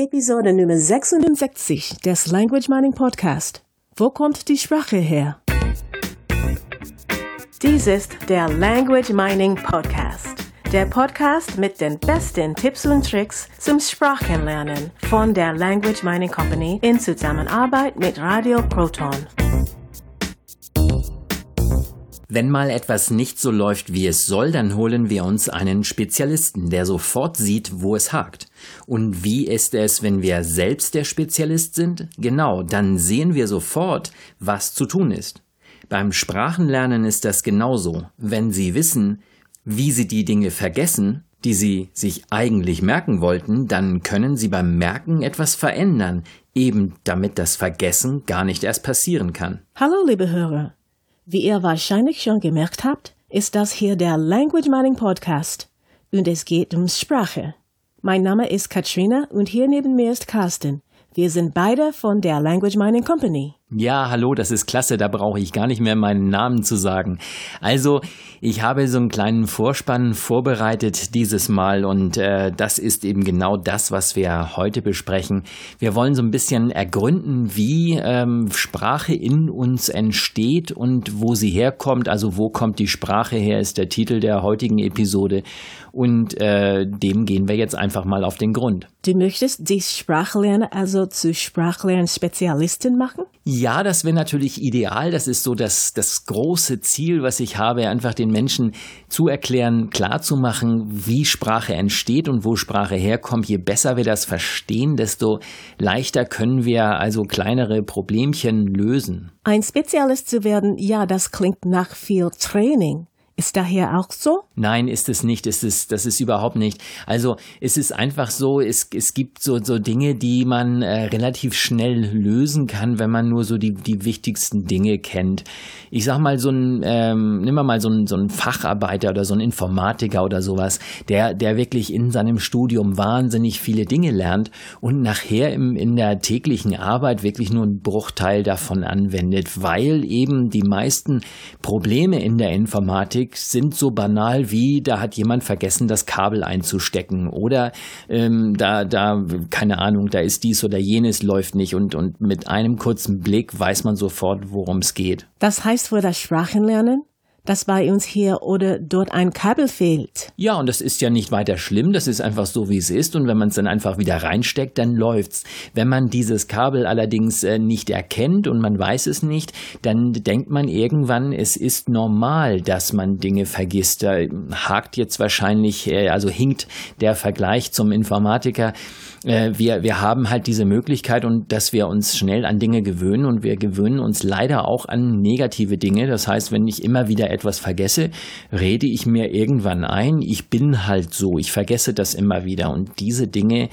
Episode Nummer 66 des Language Mining Podcast. Wo kommt die Sprache her? Dies ist der Language Mining Podcast. Der Podcast mit den besten Tipps und Tricks zum Sprachenlernen von der Language Mining Company in Zusammenarbeit mit Radio Proton. Wenn mal etwas nicht so läuft, wie es soll, dann holen wir uns einen Spezialisten, der sofort sieht, wo es hakt. Und wie ist es, wenn wir selbst der Spezialist sind? Genau, dann sehen wir sofort, was zu tun ist. Beim Sprachenlernen ist das genauso. Wenn Sie wissen, wie Sie die Dinge vergessen, die Sie sich eigentlich merken wollten, dann können Sie beim Merken etwas verändern, eben damit das Vergessen gar nicht erst passieren kann. Hallo, liebe Hörer. Wie ihr wahrscheinlich schon gemerkt habt, ist das hier der Language Mining Podcast und es geht um Sprache. Mein Name ist Katrina und hier neben mir ist Carsten. Wir sind beide von der Language Mining Company. Ja, hallo, das ist klasse, da brauche ich gar nicht mehr meinen Namen zu sagen. Also, ich habe so einen kleinen Vorspann vorbereitet dieses Mal und äh, das ist eben genau das, was wir heute besprechen. Wir wollen so ein bisschen ergründen, wie ähm, Sprache in uns entsteht und wo sie herkommt. Also, wo kommt die Sprache her, ist der Titel der heutigen Episode. Und äh, dem gehen wir jetzt einfach mal auf den Grund. Du möchtest die Sprachlerner also zu Sprachlernspezialisten machen? Das wäre natürlich ideal. Das ist so das, das große Ziel, was ich habe, einfach den Menschen zu erklären, klarzumachen, wie Sprache entsteht und wo Sprache herkommt. Je besser wir das verstehen, desto leichter können wir also kleinere Problemchen lösen. Ein Spezialist zu werden, ja, das klingt nach viel Training. Ist daher auch so? Nein, ist es nicht. Ist es, das ist überhaupt nicht. Also es ist einfach so, es, es gibt so, so Dinge, die man äh, relativ schnell lösen kann, wenn man nur so die, die wichtigsten Dinge kennt. Ich sag mal, so ein, ähm, nimm mal so ein, so ein Facharbeiter oder so ein Informatiker oder sowas, der, der wirklich in seinem Studium wahnsinnig viele Dinge lernt und nachher im, in der täglichen Arbeit wirklich nur einen Bruchteil davon anwendet, weil eben die meisten Probleme in der Informatik Technik sind so banal wie, da hat jemand vergessen, das Kabel einzustecken oder ähm, da, da, keine Ahnung, da ist dies oder jenes läuft nicht und, und mit einem kurzen Blick weiß man sofort, worum es geht. Das heißt für das Sprachenlernen? Dass bei uns hier oder dort ein Kabel fehlt. Ja, und das ist ja nicht weiter schlimm, das ist einfach so, wie es ist. Und wenn man es dann einfach wieder reinsteckt, dann läuft's. Wenn man dieses Kabel allerdings äh, nicht erkennt und man weiß es nicht, dann denkt man irgendwann, es ist normal, dass man Dinge vergisst. Da hakt jetzt wahrscheinlich, äh, also hinkt der Vergleich zum Informatiker. Äh, wir, wir haben halt diese Möglichkeit und dass wir uns schnell an Dinge gewöhnen und wir gewöhnen uns leider auch an negative Dinge. Das heißt, wenn ich immer wieder etwas vergesse, rede ich mir irgendwann ein, ich bin halt so, ich vergesse das immer wieder und diese Dinge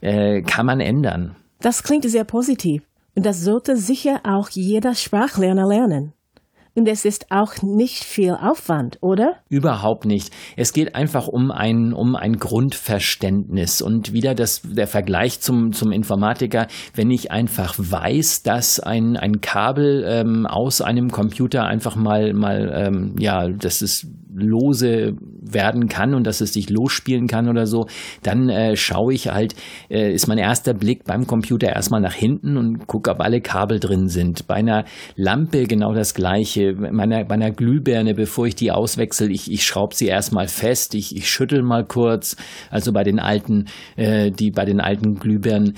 äh, kann man ändern. Das klingt sehr positiv und das sollte sicher auch jeder Sprachlerner lernen. Und es ist auch nicht viel Aufwand, oder? Überhaupt nicht. Es geht einfach um ein, um ein Grundverständnis. Und wieder das, der Vergleich zum, zum Informatiker, wenn ich einfach weiß, dass ein, ein Kabel ähm, aus einem Computer einfach mal, mal ähm, ja, das ist lose werden kann und dass es sich losspielen kann oder so, dann äh, schaue ich halt, äh, ist mein erster Blick beim Computer erstmal nach hinten und gucke, ob alle Kabel drin sind. Bei einer Lampe genau das gleiche. Bei einer, bei einer Glühbirne, bevor ich die auswechsel, ich, ich schraube sie erstmal fest, ich, ich schüttel mal kurz. Also bei den alten, äh, die bei den alten Glühbirnen.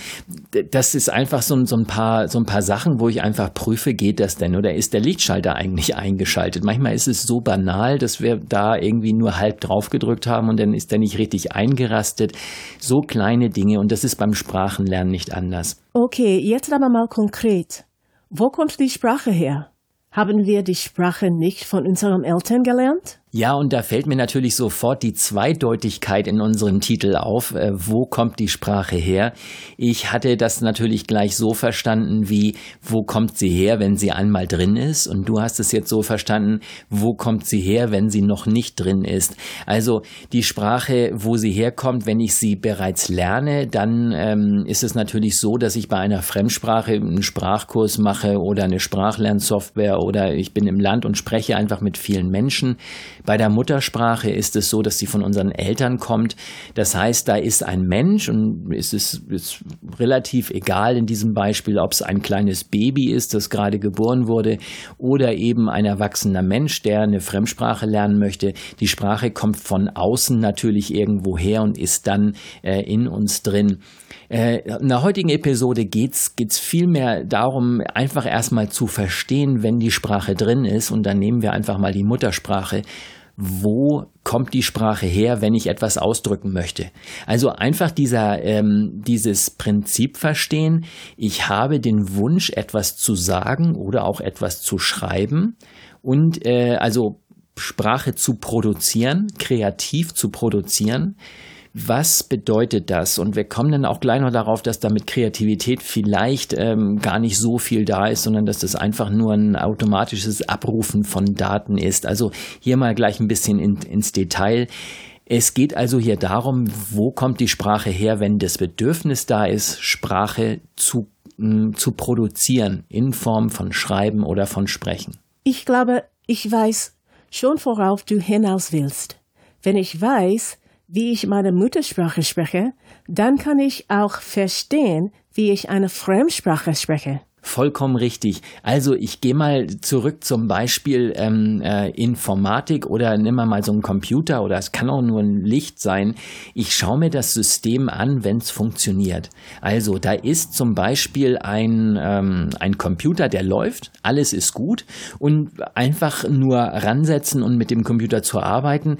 Das ist einfach so, so ein paar, so ein paar Sachen, wo ich einfach prüfe, geht das denn oder ist der Lichtschalter eigentlich eingeschaltet? Manchmal ist es so banal, dass wir da irgendwie nur halb drauf gedrückt haben und dann ist er nicht richtig eingerastet. So kleine Dinge und das ist beim Sprachenlernen nicht anders. Okay, jetzt aber mal konkret. Wo kommt die Sprache her? Haben wir die Sprache nicht von unseren Eltern gelernt? Ja, und da fällt mir natürlich sofort die Zweideutigkeit in unserem Titel auf. Äh, wo kommt die Sprache her? Ich hatte das natürlich gleich so verstanden wie, wo kommt sie her, wenn sie einmal drin ist? Und du hast es jetzt so verstanden, wo kommt sie her, wenn sie noch nicht drin ist? Also die Sprache, wo sie herkommt, wenn ich sie bereits lerne, dann ähm, ist es natürlich so, dass ich bei einer Fremdsprache einen Sprachkurs mache oder eine Sprachlernsoftware oder ich bin im Land und spreche einfach mit vielen Menschen bei der Muttersprache ist es so, dass sie von unseren Eltern kommt. Das heißt, da ist ein Mensch und es ist, ist relativ egal in diesem Beispiel, ob es ein kleines Baby ist, das gerade geboren wurde, oder eben ein erwachsener Mensch, der eine Fremdsprache lernen möchte. Die Sprache kommt von außen natürlich irgendwo her und ist dann äh, in uns drin. Äh, in der heutigen Episode geht's geht's viel darum, einfach erstmal zu verstehen, wenn die Sprache drin ist. Und dann nehmen wir einfach mal die Muttersprache wo kommt die Sprache her, wenn ich etwas ausdrücken möchte. Also einfach dieser, ähm, dieses Prinzip verstehen, ich habe den Wunsch, etwas zu sagen oder auch etwas zu schreiben und äh, also Sprache zu produzieren, kreativ zu produzieren. Was bedeutet das? Und wir kommen dann auch gleich noch darauf, dass da mit Kreativität vielleicht ähm, gar nicht so viel da ist, sondern dass das einfach nur ein automatisches Abrufen von Daten ist. Also hier mal gleich ein bisschen in, ins Detail. Es geht also hier darum, wo kommt die Sprache her, wenn das Bedürfnis da ist, Sprache zu, mh, zu produzieren in Form von Schreiben oder von Sprechen. Ich glaube, ich weiß schon, worauf du hinaus willst. Wenn ich weiß, wie ich meine Muttersprache spreche, dann kann ich auch verstehen, wie ich eine Fremdsprache spreche. Vollkommen richtig. Also ich gehe mal zurück zum Beispiel ähm, äh, Informatik oder nimm mal so einen Computer oder es kann auch nur ein Licht sein. Ich schaue mir das System an, wenn es funktioniert. Also da ist zum Beispiel ein, ähm, ein Computer, der läuft, alles ist gut und einfach nur ransetzen und mit dem Computer zu arbeiten,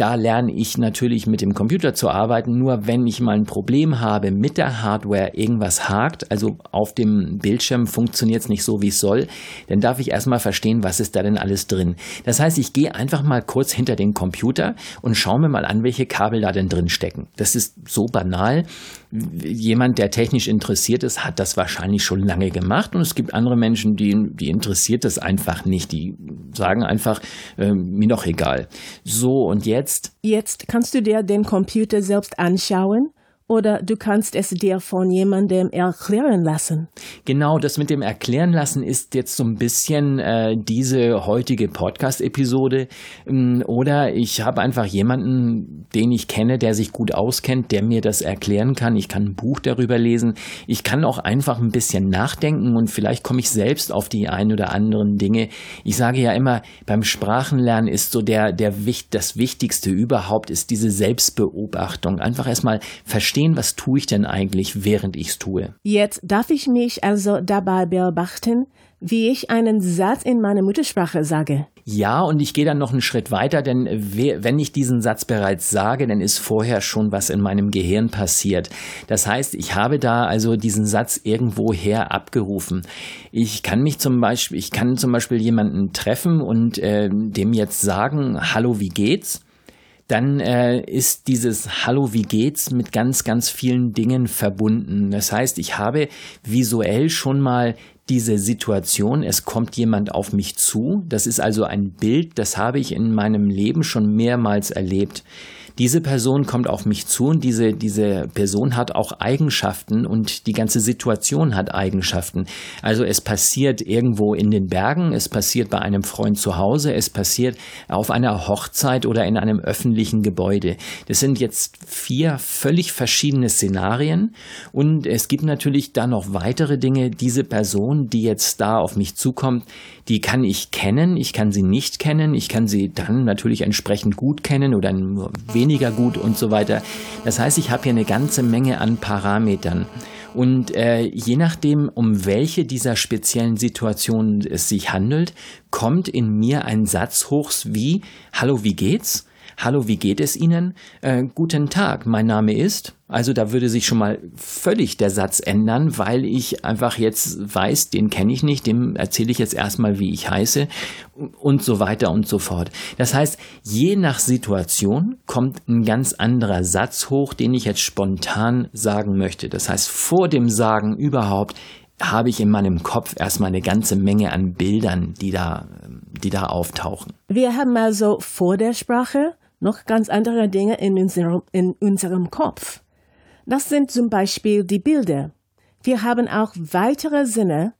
da lerne ich natürlich mit dem Computer zu arbeiten. Nur wenn ich mal ein Problem habe mit der Hardware, irgendwas hakt, also auf dem Bildschirm funktioniert es nicht so, wie es soll, dann darf ich erstmal verstehen, was ist da denn alles drin. Das heißt, ich gehe einfach mal kurz hinter den Computer und schaue mir mal an, welche Kabel da denn drin stecken. Das ist so banal. Jemand, der technisch interessiert ist, hat das wahrscheinlich schon lange gemacht und es gibt andere Menschen, die, die interessiert das einfach nicht. Die sagen einfach, äh, mir doch egal. So, und jetzt jetzt? Jetzt kannst du dir den Computer selbst anschauen oder du kannst es dir von jemandem erklären lassen. Genau, das mit dem Erklären lassen ist jetzt so ein bisschen äh, diese heutige Podcast-Episode. Ähm, oder ich habe einfach jemanden, den ich kenne, der sich gut auskennt, der mir das erklären kann. Ich kann ein Buch darüber lesen. Ich kann auch einfach ein bisschen nachdenken und vielleicht komme ich selbst auf die ein oder anderen Dinge. Ich sage ja immer, beim Sprachenlernen ist so der, der das Wichtigste überhaupt ist diese Selbstbeobachtung. Einfach erstmal verstehen, verstehen, was tue ich denn eigentlich, während ich es tue. Jetzt darf ich mich also dabei beobachten, wie ich einen Satz in meiner Muttersprache sage. Ja, und ich gehe dann noch einen Schritt weiter, denn wenn ich diesen Satz bereits sage, dann ist vorher schon was in meinem Gehirn passiert. Das heißt, ich habe da also diesen Satz irgendwoher abgerufen. Ich kann mich zum Beispiel, ich kann zum Beispiel jemanden treffen und äh, dem jetzt sagen, hallo, wie geht's? Dann äh, ist dieses Hallo, wie geht's mit ganz, ganz vielen Dingen verbunden. Das heißt, ich habe visuell schon mal diese Situation, es kommt jemand auf mich zu. Das ist also ein Bild, das habe ich in meinem Leben schon mehrmals erlebt diese Person kommt auf mich zu und diese, diese Person hat auch Eigenschaften und die ganze Situation hat Eigenschaften. Also es passiert irgendwo in den Bergen, es passiert bei einem Freund zu Hause, es passiert auf einer Hochzeit oder in einem öffentlichen Gebäude. Das sind jetzt vier völlig verschiedene Szenarien und es gibt natürlich da noch weitere Dinge. Diese Person, die jetzt da auf mich zukommt, die kann ich kennen, ich kann sie nicht kennen, ich kann sie dann natürlich entsprechend gut kennen oder weniger gut und so weiter. Das heißt, ich habe hier eine ganze Menge an Parametern. Und äh, je nachdem, um welche dieser speziellen Situationen es sich handelt, kommt in mir ein Satz hoch wie Hallo, wie geht's? Hallo, wie geht es Ihnen? Äh, guten Tag, mein Name ist. Also da würde sich schon mal völlig der Satz ändern, weil ich einfach jetzt weiß, den kenne ich nicht, dem erzähle ich jetzt erstmal, wie ich heiße und so weiter und so fort. Das heißt, je nach Situation kommt ein ganz anderer Satz hoch, den ich jetzt spontan sagen möchte. Das heißt, vor dem Sagen überhaupt habe ich in meinem Kopf erstmal eine ganze Menge an Bildern, die da, die da auftauchen. Wir haben also vor der Sprache noch ganz andere Dinge in unserem, in unserem Kopf. Das sind zum Beispiel die Bilder. Wir haben auch weitere Sinne,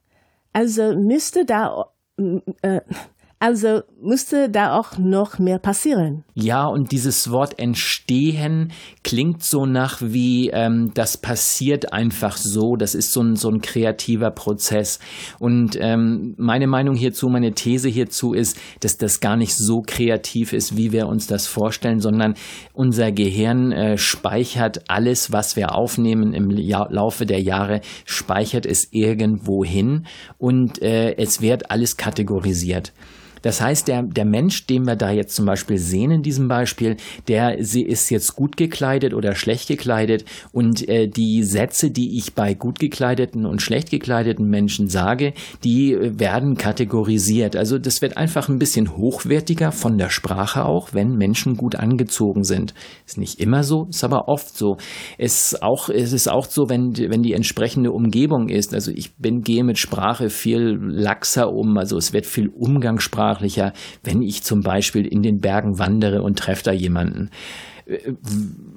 also müsste da, äh, Also müsste da auch noch mehr passieren. Ja, und dieses Wort entstehen klingt so nach wie, ähm, das passiert einfach so. Das ist so ein, so ein kreativer Prozess. Und ähm, meine Meinung hierzu, meine These hierzu ist, dass das gar nicht so kreativ ist, wie wir uns das vorstellen, sondern unser Gehirn äh, speichert alles, was wir aufnehmen im ja Laufe der Jahre, speichert es irgendwo hin und äh, es wird alles kategorisiert. Das heißt, der, der Mensch, den wir da jetzt zum Beispiel sehen in diesem Beispiel, der ist jetzt gut gekleidet oder schlecht gekleidet und äh, die Sätze, die ich bei gut gekleideten und schlecht gekleideten Menschen sage, die äh, werden kategorisiert. Also das wird einfach ein bisschen hochwertiger von der Sprache auch, wenn Menschen gut angezogen sind. Ist nicht immer so, ist aber oft so. Es, auch, es ist auch so, wenn, wenn die entsprechende Umgebung ist. Also ich bin, gehe mit Sprache viel laxer um, also es wird viel Umgangssprache umgangssprachlicher, wenn ich zum Beispiel in den Bergen wandere und treffe da jemanden äh,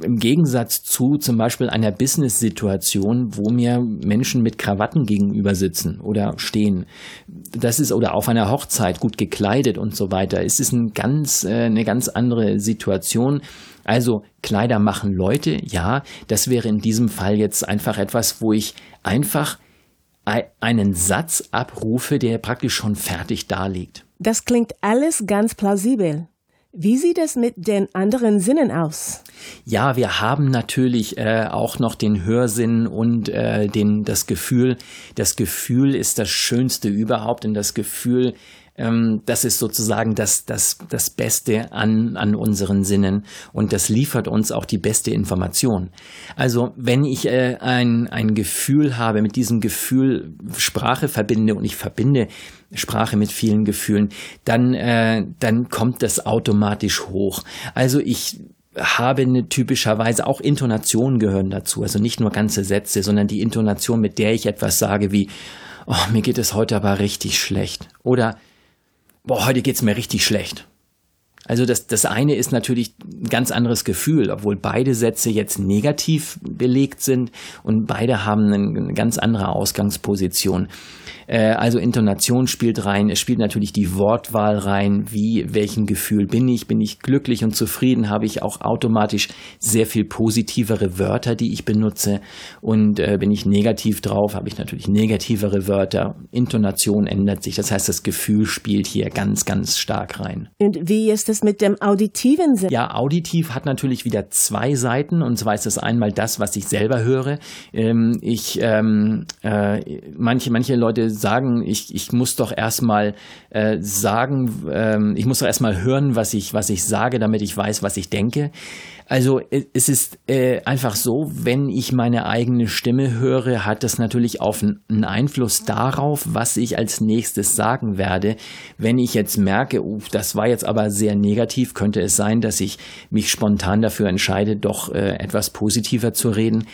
im Gegensatz zu zum Beispiel einer Business-Situation, wo mir Menschen mit Krawatten gegenüber sitzen oder stehen. Das ist oder auf einer Hochzeit gut gekleidet und so weiter. Es ist ein ganz, äh, eine ganz andere Situation. Also Kleider machen Leute, ja, das wäre in diesem Fall jetzt einfach etwas, wo ich einfach einen Satz abrufe, der praktisch schon fertig darliegt. Das klingt alles ganz plausibel. Wie sieht es mit den anderen Sinnen aus? Ja, wir haben natürlich äh, auch noch den Hörsinn und äh, den, das Gefühl. Das Gefühl ist das Schönste überhaupt und das Gefühl ähm, das ist sozusagen das, das, das Beste an, an unseren Sinnen und das liefert uns auch die beste Information. Also wenn ich äh, ein, ein Gefühl habe, mit diesem Gefühl Sprache verbinde und ich verbinde Sprache mit vielen Gefühlen, dann, äh, dann kommt das automatisch hoch. Also ich habe eine typischerweise auch Intonationen gehören dazu, also nicht nur ganze Sätze, sondern die Intonation, mit der ich etwas sage wie, oh, mir geht es heute aber richtig schlecht oder boah, heute geht's mir richtig schlecht. Also das, das eine ist natürlich ein ganz anderes Gefühl, obwohl beide Sätze jetzt negativ belegt sind und beide haben eine ganz andere Ausgangsposition. Äh, also Intonation spielt rein, es spielt natürlich die Wortwahl rein, wie, welchen Gefühl bin ich, bin ich glücklich und zufrieden, habe ich auch automatisch sehr viel positivere Wörter, die ich benutze und äh, bin ich negativ drauf, habe ich natürlich negativere Wörter, Intonation ändert sich, das heißt, das Gefühl spielt hier ganz, ganz stark rein. Und wie ist es mit dem auditiven Sinn? Ja, auditiv hat natürlich wieder zwei Seiten und zwar ist es einmal das, was ich selber höre. Ähm, ich, ähm, äh, manche, manche Leute sagen, ich, ich muss doch erstmal äh, sagen, ähm, ich muss doch erstmal hören, was ich, was ich sage, damit ich weiß, was ich denke. Also es ist äh, einfach so, wenn ich meine eigene Stimme höre, hat das natürlich auch einen Einfluss darauf, was ich als nächstes sagen werde. Wenn ich jetzt merke, uh, das war jetzt aber sehr negativ, könnte es sein, dass ich mich spontan dafür entscheide, doch äh, etwas positiver zu reden.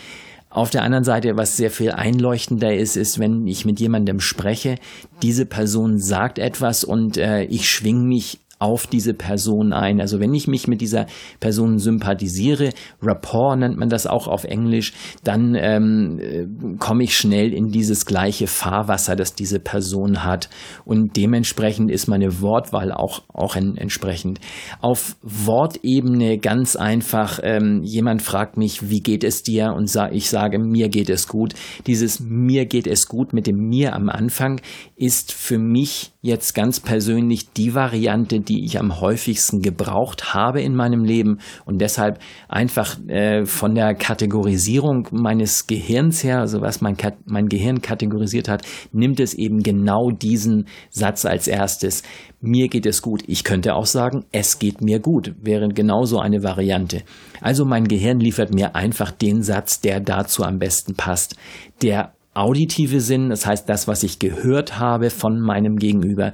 Auf der anderen Seite, was sehr viel einleuchtender ist, ist, wenn ich mit jemandem spreche, diese Person sagt etwas und äh, ich schwing mich auf diese Person ein. Also wenn ich mich mit dieser Person sympathisiere, Rapport nennt man das auch auf Englisch, dann ähm, äh, komme ich schnell in dieses gleiche Fahrwasser, das diese Person hat. Und dementsprechend ist meine Wortwahl auch, auch en entsprechend. Auf Wortebene ganz einfach, ähm, jemand fragt mich, wie geht es dir? Und sa ich sage, mir geht es gut. Dieses mir geht es gut mit dem mir am Anfang ist für mich jetzt ganz persönlich die Variante, die ich am häufigsten gebraucht habe in meinem Leben und deshalb einfach äh, von der Kategorisierung meines Gehirns her, also was mein, mein Gehirn kategorisiert hat, nimmt es eben genau diesen Satz als erstes. Mir geht es gut. Ich könnte auch sagen, es geht mir gut, wäre genauso eine Variante. Also mein Gehirn liefert mir einfach den Satz, der dazu am besten passt, der auditive Sinn, das heißt das, was ich gehört habe von meinem Gegenüber,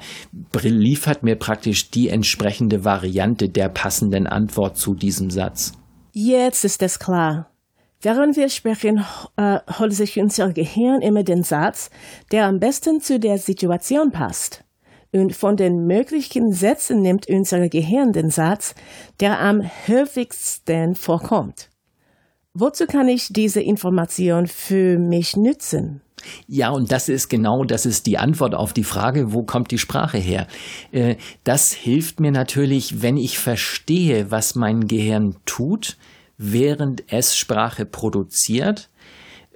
liefert mir praktisch die entsprechende Variante der passenden Antwort zu diesem Satz. Jetzt ist es klar. Während wir sprechen, äh, holt sich unser Gehirn immer den Satz, der am besten zu der Situation passt. Und von den möglichen Sätzen nimmt unser Gehirn den Satz, der am häufigsten vorkommt. Wozu kann ich diese Information für mich nützen? Ja, und das ist genau, das ist die Antwort auf die Frage, wo kommt die Sprache her? Äh, das hilft mir natürlich, wenn ich verstehe, was mein Gehirn tut, während es Sprache produziert,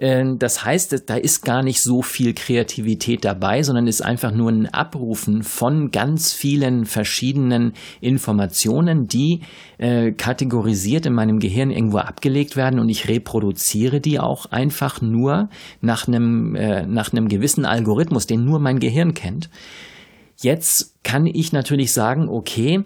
das heißt, da ist gar nicht so viel Kreativität dabei, sondern ist einfach nur ein Abrufen von ganz vielen verschiedenen Informationen, die äh, kategorisiert in meinem Gehirn irgendwo abgelegt werden und ich reproduziere die auch einfach nur nach einem, äh, nach einem gewissen Algorithmus, den nur mein Gehirn kennt. Jetzt kann ich natürlich sagen, okay,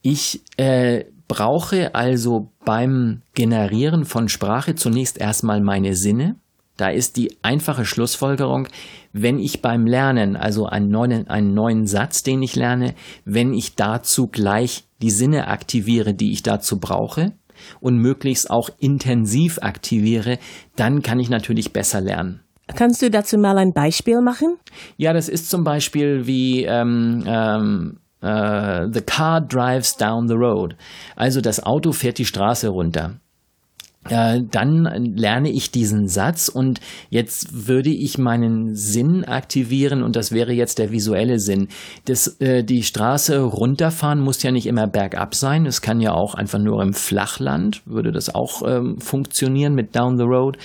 ich äh, brauche also beim Generieren von Sprache zunächst erstmal meine Sinne. Da ist die einfache Schlussfolgerung, wenn ich beim Lernen, also einen neuen, einen neuen Satz, den ich lerne, wenn ich dazu gleich die Sinne aktiviere, die ich dazu brauche und möglichst auch intensiv aktiviere, dann kann ich natürlich besser lernen. Kannst du dazu mal ein Beispiel machen? Ja, das ist zum Beispiel wie ähm, ähm, uh, The car drives down the road. Also das Auto fährt die Straße runter. Äh, dann lerne ich diesen Satz und jetzt würde ich meinen Sinn aktivieren und das wäre jetzt der visuelle Sinn. Das, äh, die Straße runterfahren muss ja nicht immer bergab sein, es kann ja auch einfach nur im Flachland, würde das auch ähm, funktionieren mit Down the Road.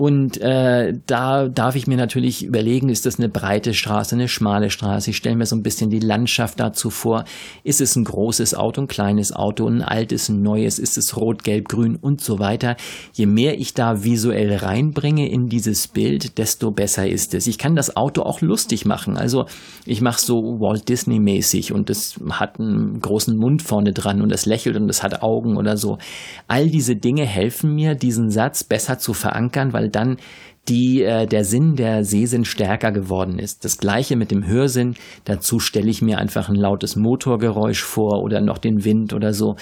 Und äh, da darf ich mir natürlich überlegen, ist das eine breite Straße, eine schmale Straße? Ich stelle mir so ein bisschen die Landschaft dazu vor. Ist es ein großes Auto, ein kleines Auto, ein altes, ein neues? Ist es rot, gelb, grün und so weiter? Je mehr ich da visuell reinbringe in dieses Bild, desto besser ist es. Ich kann das Auto auch lustig machen. Also ich mache so Walt Disney mäßig und es hat einen großen Mund vorne dran und es lächelt und es hat Augen oder so. All diese Dinge helfen mir, diesen Satz besser zu verankern, weil dann die, äh, der Sinn der Sehsinn stärker geworden ist. Das gleiche mit dem Hörsinn. Dazu stelle ich mir einfach ein lautes Motorgeräusch vor oder noch den Wind oder so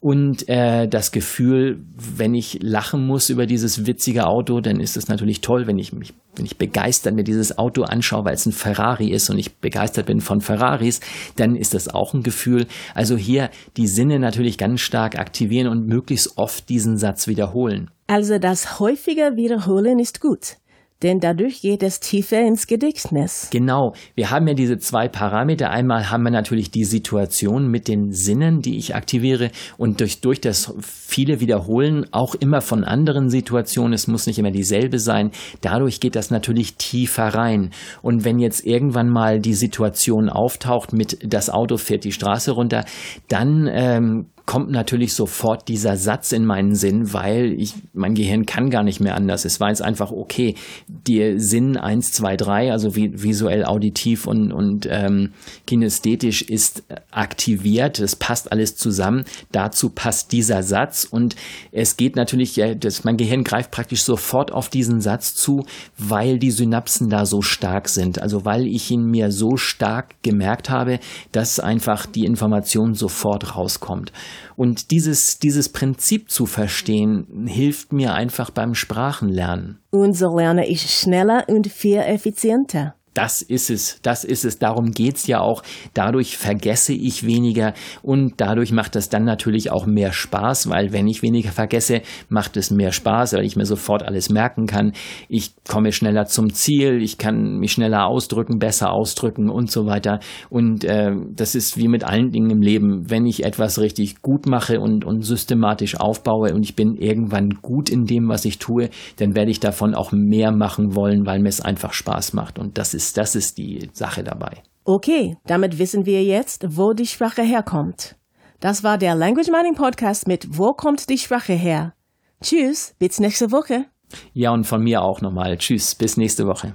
und äh, das Gefühl, wenn ich lachen muss über dieses witzige Auto, dann ist es natürlich toll, wenn ich mich, wenn ich begeistert mir dieses Auto anschaue, weil es ein Ferrari ist und ich begeistert bin von Ferraris, dann ist das auch ein Gefühl. Also hier die Sinne natürlich ganz stark aktivieren und möglichst oft diesen Satz wiederholen. Also das häufige Wiederholen ist gut denn dadurch geht es tiefer ins Gedächtnis. Genau. Wir haben ja diese zwei Parameter. Einmal haben wir natürlich die Situation mit den Sinnen, die ich aktiviere und durch, durch das viele Wiederholen auch immer von anderen Situationen, es muss nicht immer dieselbe sein, dadurch geht das natürlich tiefer rein. Und wenn jetzt irgendwann mal die Situation auftaucht mit das Auto fährt die Straße runter, dann ähm, kommt natürlich sofort dieser Satz in meinen Sinn, weil ich, mein Gehirn kann gar nicht mehr anders. Es jetzt einfach, okay, die Sinn 1, 2, 3, also visuell, auditiv und, und ähm, kinästhetisch ist aktiviert. Es passt alles zusammen. Dazu passt dieser Satz und es geht natürlich, ja, das, mein Gehirn greift praktisch sofort auf diesen Satz zu, weil die Synapsen da so stark sind. Also weil ich ihn mir so stark gemerkt habe, dass einfach die Information sofort rauskommt. Und dieses, dieses Prinzip zu verstehen, hilft mir einfach beim Sprachenlernen. Und so lerne ich schneller und viel effizienter. Das ist es, das ist es. Darum geht's ja auch. Dadurch vergesse ich weniger und dadurch macht es dann natürlich auch mehr Spaß, weil wenn ich weniger vergesse, macht es mehr Spaß, weil ich mir sofort alles merken kann. Ich komme schneller zum Ziel, ich kann mich schneller ausdrücken, besser ausdrücken und so weiter. Und äh, das ist wie mit allen Dingen im Leben. Wenn ich etwas richtig gut mache und, und systematisch aufbaue und ich bin irgendwann gut in dem, was ich tue, dann werde ich davon auch mehr machen wollen, weil mir es einfach Spaß macht. Und das ist ist, das ist die Sache dabei. Okay, damit wissen wir jetzt, wo die Sprache herkommt. Das war der Language Mining Podcast mit Wo kommt die Sprache her? Tschüss, bis nächste Woche. Ja, und von mir auch nochmal. Tschüss, bis nächste Woche.